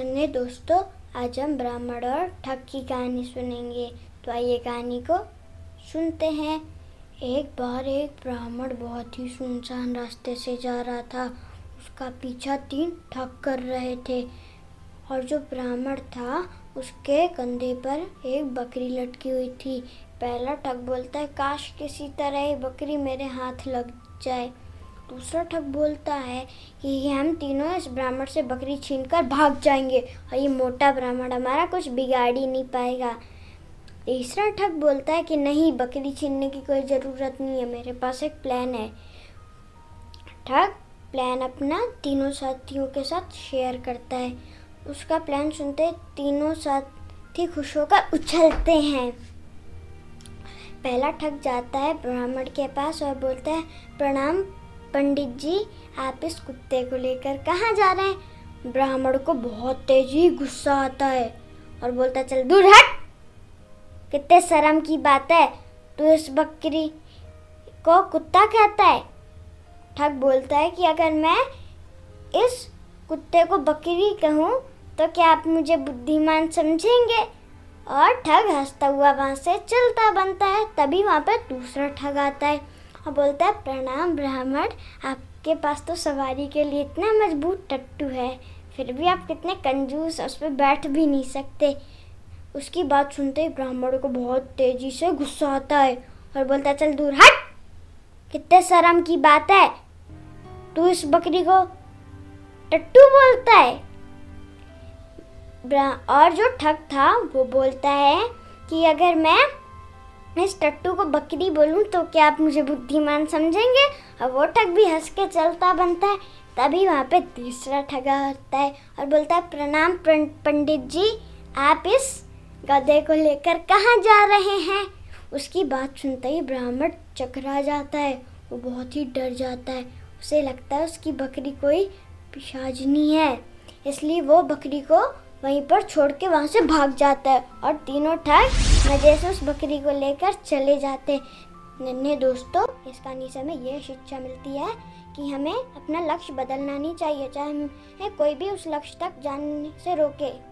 नन्हे दोस्तों, आज हम ब्राह्मण और ठग की कहानी सुनेंगे। तो आइए कहानी को सुनते हैं। एक बार एक ब्राह्मण बहुत ही सुनसान रास्ते से जा रहा था। उसका पीछा तीन ठग कर रहे थे और जो ब्राह्मण था, उसके कंधे पर एक बकरी लटकी हुई थी। पहला ठग बोलता है, काश किसी तरह ये बकरी मेरे हाथ लग जाए। दूसरा ठग बोलता है कि हम तीनों इस ब्राह्मण से बकरी छीनकर भाग जाएँगे और ये मोटा ब्राह्मण हमारा कुछ बिगाड़ ही नहीं पाएगा। तीसरा ठग बोलता है कि नहीं, बकरी छीनने की कोई ज़रूरत नहीं है, मेरे पास एक प्लान है। ठग प्लान अपना तीनों साथियों के साथ शेयर करता है। उसका प्लान सुनते तीनों साथी खुश होकर उछलते हैं। पहला ठग जाता है ब्राह्मण के पास और बोलता है, प्रणाम पंडित जी, आप इस कुत्ते को लेकर कहाँ जा रहे हैं? ब्राह्मण को बहुत तेज़ी गुस्सा आता है और बोलता, चल दूर हट। कितने शर्म की बात है। तू इस बकरी को कुत्ता कहता है। ठग बोलता है कि, अगर मैं इस कुत्ते को बकरी कहूँ तो क्या आप मुझे बुद्धिमान समझेंगे? और ठग हंसता हुआ वहाँ से चलता बनता है, तभी वहाँ पर दूसरा ठग आता है। और बोलता है, प्रणाम ब्राह्मण, आपके पास तो सवारी के लिए इतना मज़बूत टट्टू है, फिर भी आप कितने कंजूस उस पर बैठ भी नहीं सकते। उसकी बात सुनते ही ब्राह्मण को बहुत तेज़ी से गुस्सा आता है और बोलता है, चल दूर, हट! कितने शर्म की बात है। तू इस बकरी को टट्टू बोलता है। और जो ठग था, वो बोलता है कि अगर मैं इस टट्टू को बकरी बोलूँ तो क्या आप मुझे बुद्धिमान समझेंगे? और वो ठग भी हंस के चलता बनता है, तभी वहाँ पे तीसरा ठगा होता है और बोलता है, प्रणाम पंडित जी, आप इस गधे को लेकर कहाँ जा रहे हैं? उसकी बात सुनते ही ब्राह्मण चकरा जाता है, वो बहुत ही डर जाता है। उसे लगता है उसकी बकरी कोई पिशाजनी है, इसलिए वो बकरी को वहीं पर छोड़ के वहाँ से भाग जाता है और तीनों ठग मज़े से उस बकरी को लेकर चले जाते नन्हे दोस्तों, इस कहानी से हमें यह शिक्षा मिलती है कि हमें अपना लक्ष्य बदलना नहीं चाहिए, चाहे हमें कोई भी उस लक्ष्य तक जाने से रोके।